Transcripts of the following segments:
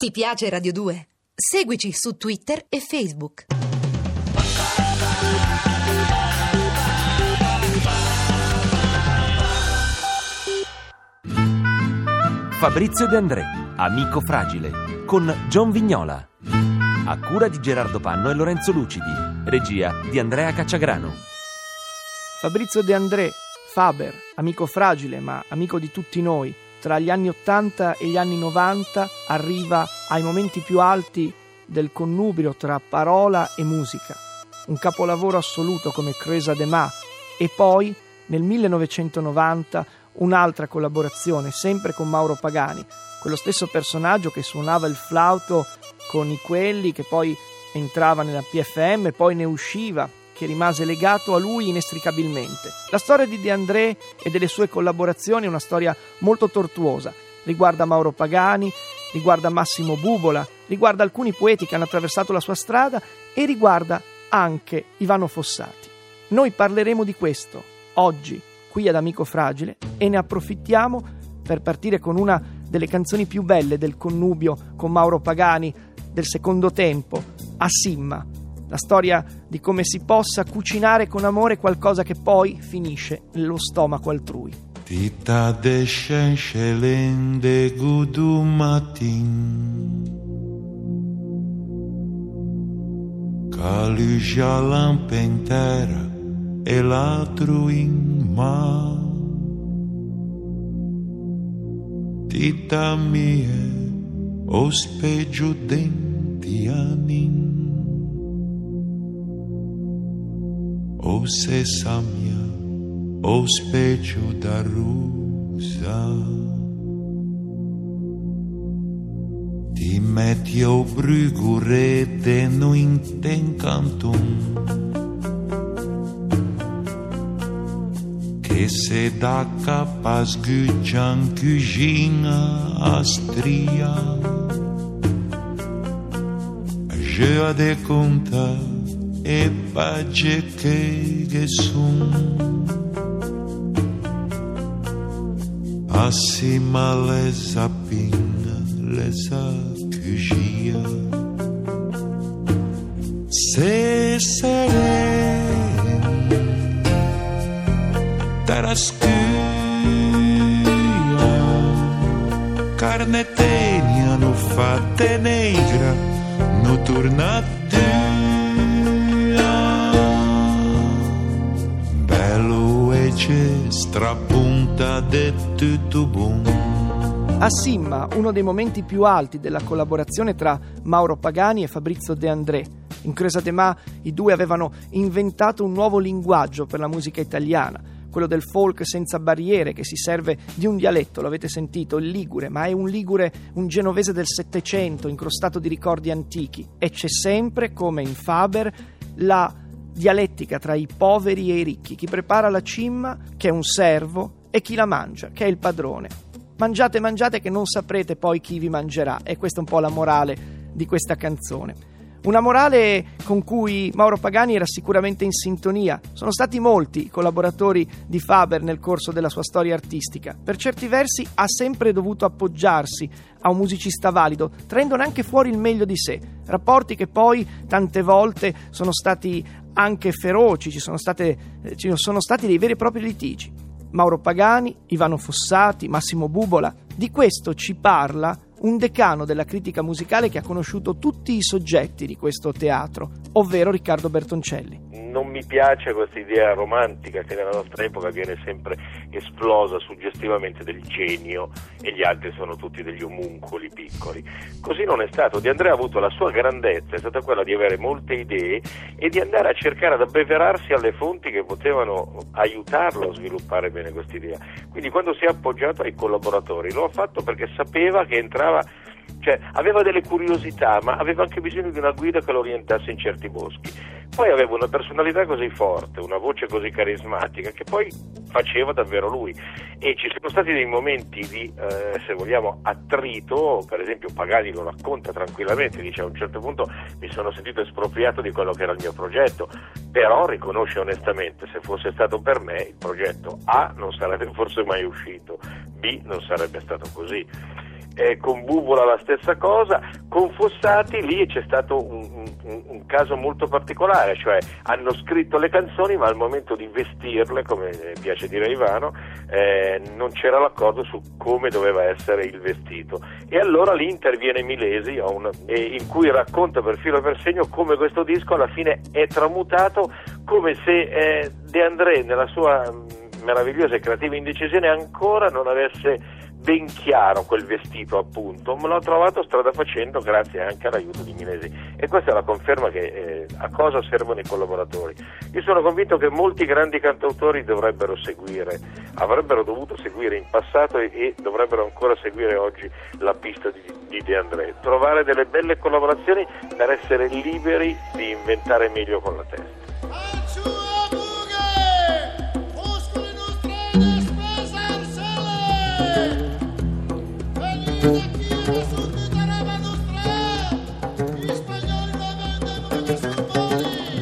Ti piace Radio 2? Seguici su Twitter e Facebook. Fabrizio De André, amico fragile, con John Vignola. A cura di Gerardo Panno e Lorenzo Lucidi. Regia di Andrea Cacciagrano. Fabrizio De André, Faber, amico fragile ma amico di tutti noi tra gli anni 80 e gli anni 90 arriva ai momenti più alti del connubio tra parola e musica, un capolavoro assoluto come Cresa de Ma. E poi nel 1990 un'altra collaborazione sempre con Mauro Pagani, quello stesso personaggio che suonava il flauto con i quelli che poi entrava nella PFM, poi ne usciva che rimase legato a lui inestricabilmente. La storia di De André e delle sue collaborazioni è una storia molto tortuosa. Riguarda Mauro Pagani, riguarda Massimo Bubola, riguarda alcuni poeti che hanno attraversato la sua strada e riguarda anche Ivano Fossati. Noi parleremo di questo oggi qui ad Amico Fragile e ne approfittiamo per partire con una delle canzoni più belle del connubio con Mauro Pagani del secondo tempo, a Simma, la storia di come si possa cucinare con amore qualcosa che poi finisce nello stomaco altrui. Tita descencelende gudu matin. Caluja lampentera e l'altro in ma. Tita mia ospeggio denti anin o sesamia, o specchio da rusa. Ti metti o brugurete no intencantum che se da capaz gugian cucina astria. Je a de contar e Epa de Kegesum Acima lesa pinga, lesa cugia Se serem Tarascuia Carne tenia no fate negra Noturna tenia dolce strapunta de tutto buon. A Simma, uno dei momenti più alti della collaborazione tra Mauro Pagani e Fabrizio De André. In Cresa de Ma i due avevano inventato un nuovo linguaggio per la musica italiana, quello del folk senza barriere che si serve di un dialetto, l'avete sentito, il ligure, ma è un ligure, un genovese del Settecento, incrostato di ricordi antichi. E c'è sempre, come in Faber, la dialettica tra i poveri e i ricchi, chi prepara la cimma, che è un servo, e chi la mangia, che è il padrone. Mangiate, mangiate che non saprete poi chi vi mangerà, e questa è un po' la morale di questa canzone. Una morale con cui Mauro Pagani era sicuramente in sintonia. Sono stati molti i collaboratori di Faber nel corso della sua storia artistica. Per certi versi ha sempre dovuto appoggiarsi a un musicista valido, traendone anche fuori il meglio di sé. Rapporti che poi tante volte sono stati anche feroci, ci sono, state, eh, ci sono stati dei veri e propri litigi. Mauro Pagani, Ivano Fossati, Massimo Bubola, di questo ci parla un decano della critica musicale che ha conosciuto tutti i soggetti di questo teatro, ovvero Riccardo Bertoncelli non mi piace questa idea romantica che nella nostra epoca viene sempre esplosa suggestivamente del genio e gli altri sono tutti degli omuncoli piccoli. Così non è stato. Di Andrea ha avuto la sua grandezza, è stata quella di avere molte idee e di andare a cercare ad abbeverarsi alle fonti che potevano aiutarlo a sviluppare bene questa idea. Quindi quando si è appoggiato ai collaboratori lo ha fatto perché sapeva che entrava cioè aveva delle curiosità, ma aveva anche bisogno di una guida che lo orientasse in certi boschi. Poi aveva una personalità così forte, una voce così carismatica che poi faceva davvero lui. E ci sono stati dei momenti di, eh, se vogliamo, attrito, per esempio Pagani lo racconta tranquillamente, dice a un certo punto mi sono sentito espropriato di quello che era il mio progetto, però riconosce onestamente se fosse stato per me il progetto A non sarebbe forse mai uscito, B non sarebbe stato così eh, con Bubola la stessa cosa, con Fossati lì c'è stato un, un, un, caso molto particolare, cioè hanno scritto le canzoni ma al momento di vestirle, come piace dire Ivano, eh, non c'era l'accordo su come doveva essere il vestito. E allora lì interviene Milesi una, eh, in cui racconta per filo e per segno come questo disco alla fine è tramutato come se eh, De André nella sua mm, meravigliosa e creativa indecisione ancora non avesse ben chiaro quel vestito appunto, me l'ho trovato strada facendo grazie anche all'aiuto di Milesi e questa è la conferma che eh, a cosa servono i collaboratori. Io sono convinto che molti grandi cantautori dovrebbero seguire, avrebbero dovuto seguire in passato e, e dovrebbero ancora seguire oggi la pista di, di De André, trovare delle belle collaborazioni per essere liberi di inventare meglio con la testa.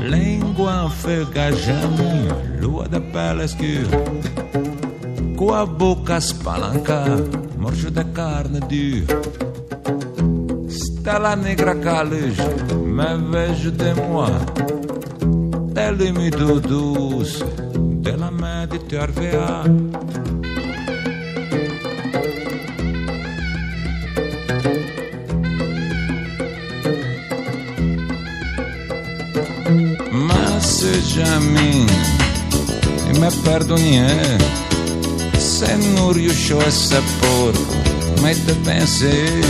Língua fergajante, lua da pele escura Com a boca spalancada, morso da carne dura Stella negra caleja, me vejo de moi Delle mito doce, della Mediterranea Benjamin e me perdoni se non riuscio a porco ma te pensi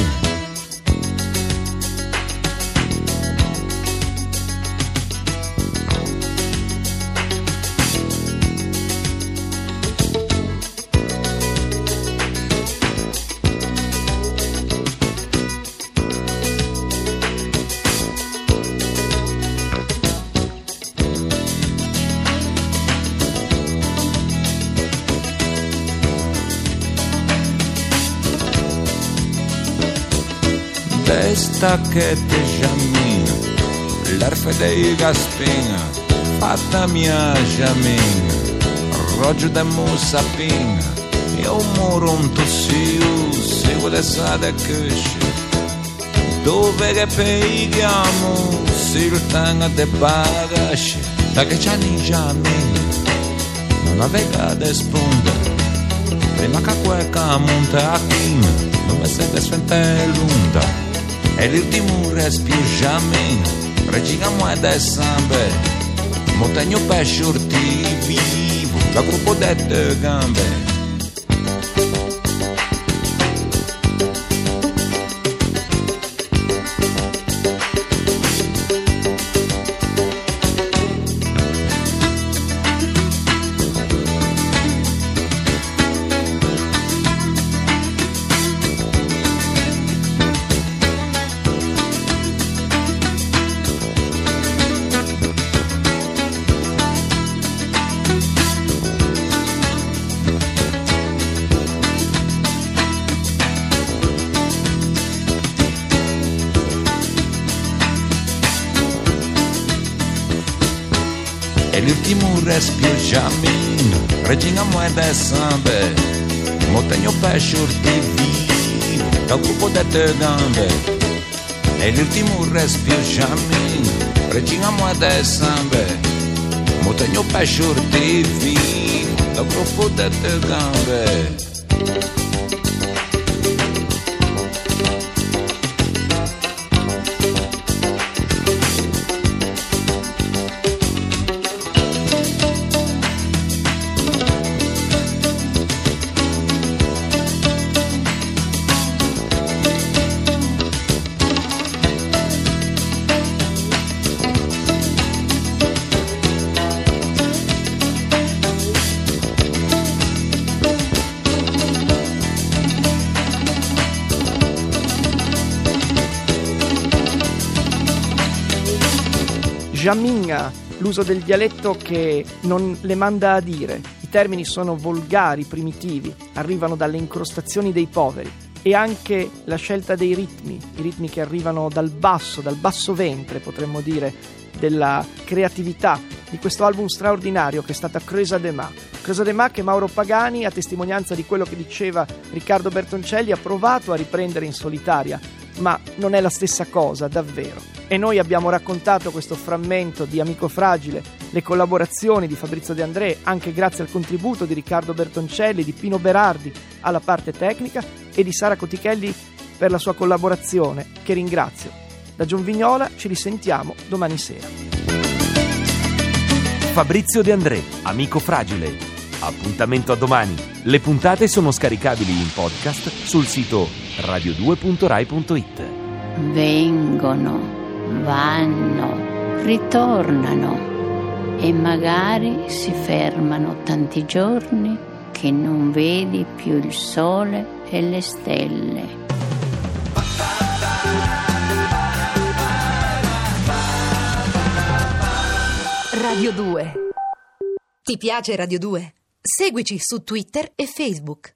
testa che te giammina, l'erfe dei gaspina, fatta mia giammina, roggio de mussapina, e un muro un tossio, si vuole sade cusci, dove che peghiamo, si il tanga de bagasci, da che c'ha ni giammina, non aveva de sponda, prima che quel monta a china, non mi sente svente è l'ultimo respiro jamais Regina moeda e sambe. Montagne pesce urti vivo La gruppo dette gambe É è l'ultimo respiro giammino, regina moeda e samba, montagno pescior di vivo, dal cupo da te gambe, é è l'ultimo respiro giammino, regina moeda e samba, montagno pescior di vivo, dal cupo da te gambe. Giamminga, l'uso del dialetto che non le manda a dire. I termini sono volgari, primitivi, arrivano dalle incrostazioni dei poveri. E anche la scelta dei ritmi, i ritmi che arrivano dal basso, dal basso ventre, potremmo dire, della creatività di questo album straordinario che è stata Cresa de Ma. Cresa de Ma che Mauro Pagani, a testimonianza di quello che diceva Riccardo Bertoncelli, ha provato a riprendere in solitaria, ma non è la stessa cosa, davvero. E noi abbiamo raccontato questo frammento di Amico Fragile, le collaborazioni di Fabrizio De André, anche grazie al contributo di Riccardo Bertoncelli, di Pino Berardi alla parte tecnica e di Sara Cotichelli per la sua collaborazione, che ringrazio. Da John Vignola ci risentiamo domani sera. Fabrizio De André, Amico Fragile. Appuntamento a domani. Le puntate sono scaricabili in podcast sul sito radio2.rai.it. vengono, vanno, ritornano e magari si fermano tanti giorni che non vedi più il sole e le stelle. Radio 2. Ti piace Radio 2? Seguici su Twitter e Facebook.